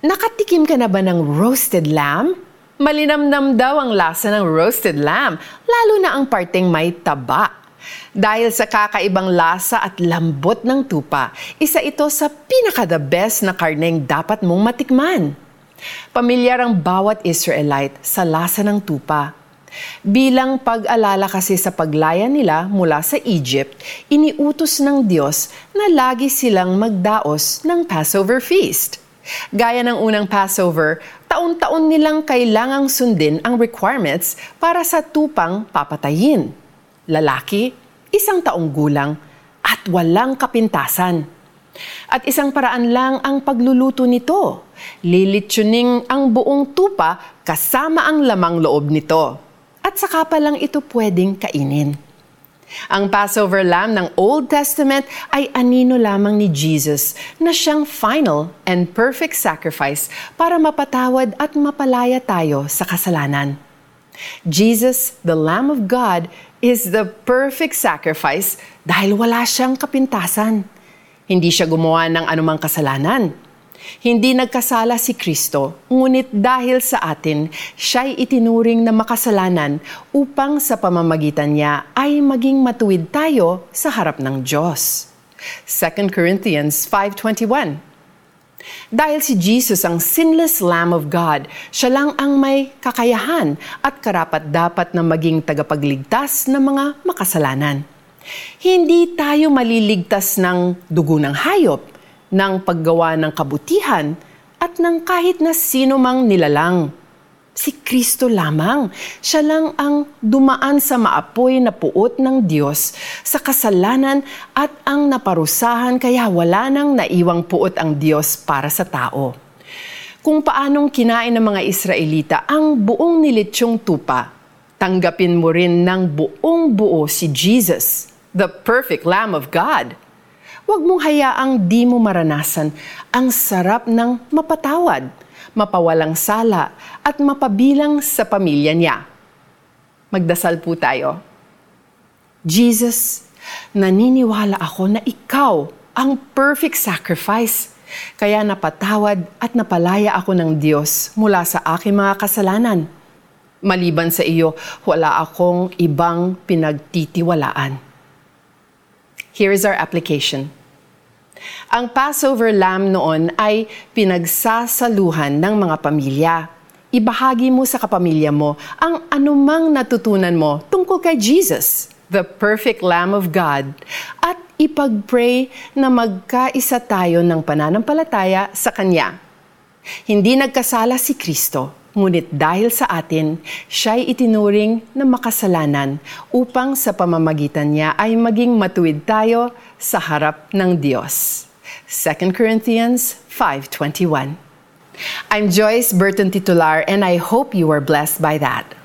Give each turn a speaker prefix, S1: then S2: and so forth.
S1: Nakatikim ka na ba ng roasted lamb? Malinamnam daw ang lasa ng roasted lamb, lalo na ang parteng may taba. Dahil sa kakaibang lasa at lambot ng tupa, isa ito sa pinaka-the best na karneng dapat mong matikman. Pamilyar ang bawat Israelite sa lasa ng tupa. Bilang pag-alala kasi sa paglaya nila mula sa Egypt, iniutos ng Diyos na lagi silang magdaos ng Passover feast. Gaya ng unang Passover, taon-taon nilang kailangang sundin ang requirements para sa tupang papatayin. Lalaki, isang taong gulang, at walang kapintasan. At isang paraan lang ang pagluluto nito. Lilitsuning ang buong tupa kasama ang lamang loob nito. At saka pa lang ito pwedeng kainin. Ang Passover lamb ng Old Testament ay anino lamang ni Jesus na siyang final and perfect sacrifice para mapatawad at mapalaya tayo sa kasalanan. Jesus, the Lamb of God, is the perfect sacrifice dahil wala siyang kapintasan. Hindi siya gumawa ng anumang kasalanan hindi nagkasala si Kristo, ngunit dahil sa atin, siya'y itinuring na makasalanan upang sa pamamagitan niya ay maging matuwid tayo sa harap ng Diyos. 2 Corinthians 5.21 dahil si Jesus ang sinless Lamb of God, siya lang ang may kakayahan at karapat dapat na maging tagapagligtas ng mga makasalanan. Hindi tayo maliligtas ng dugo ng hayop, ng paggawa ng kabutihan at ng kahit na sino mang nilalang. Si Kristo lamang. Siya lang ang dumaan sa maapoy na puot ng Diyos sa kasalanan at ang naparusahan kaya wala nang naiwang puot ang Diyos para sa tao. Kung paanong kinain ng mga Israelita ang buong nilitsyong tupa, tanggapin mo rin ng buong buo si Jesus, the perfect Lamb of God Huwag mong hayaang di mo maranasan ang sarap ng mapatawad, mapawalang sala, at mapabilang sa pamilya niya. Magdasal po tayo. Jesus, naniniwala ako na ikaw ang perfect sacrifice. Kaya napatawad at napalaya ako ng Diyos mula sa aking mga kasalanan. Maliban sa iyo, wala akong ibang pinagtitiwalaan. Here is our application. Ang Passover lamb noon ay pinagsasaluhan ng mga pamilya. Ibahagi mo sa kapamilya mo ang anumang natutunan mo tungkol kay Jesus, the perfect Lamb of God, at ipag-pray na magkaisa tayo ng pananampalataya sa Kanya. Hindi nagkasala si Kristo, ngunit dahil sa atin, siya'y itinuring na makasalanan upang sa pamamagitan niya ay maging matuwid tayo sa harap ng Diyos. 2 Corinthians 5.21 I'm Joyce Burton Titular and I hope you are blessed by that.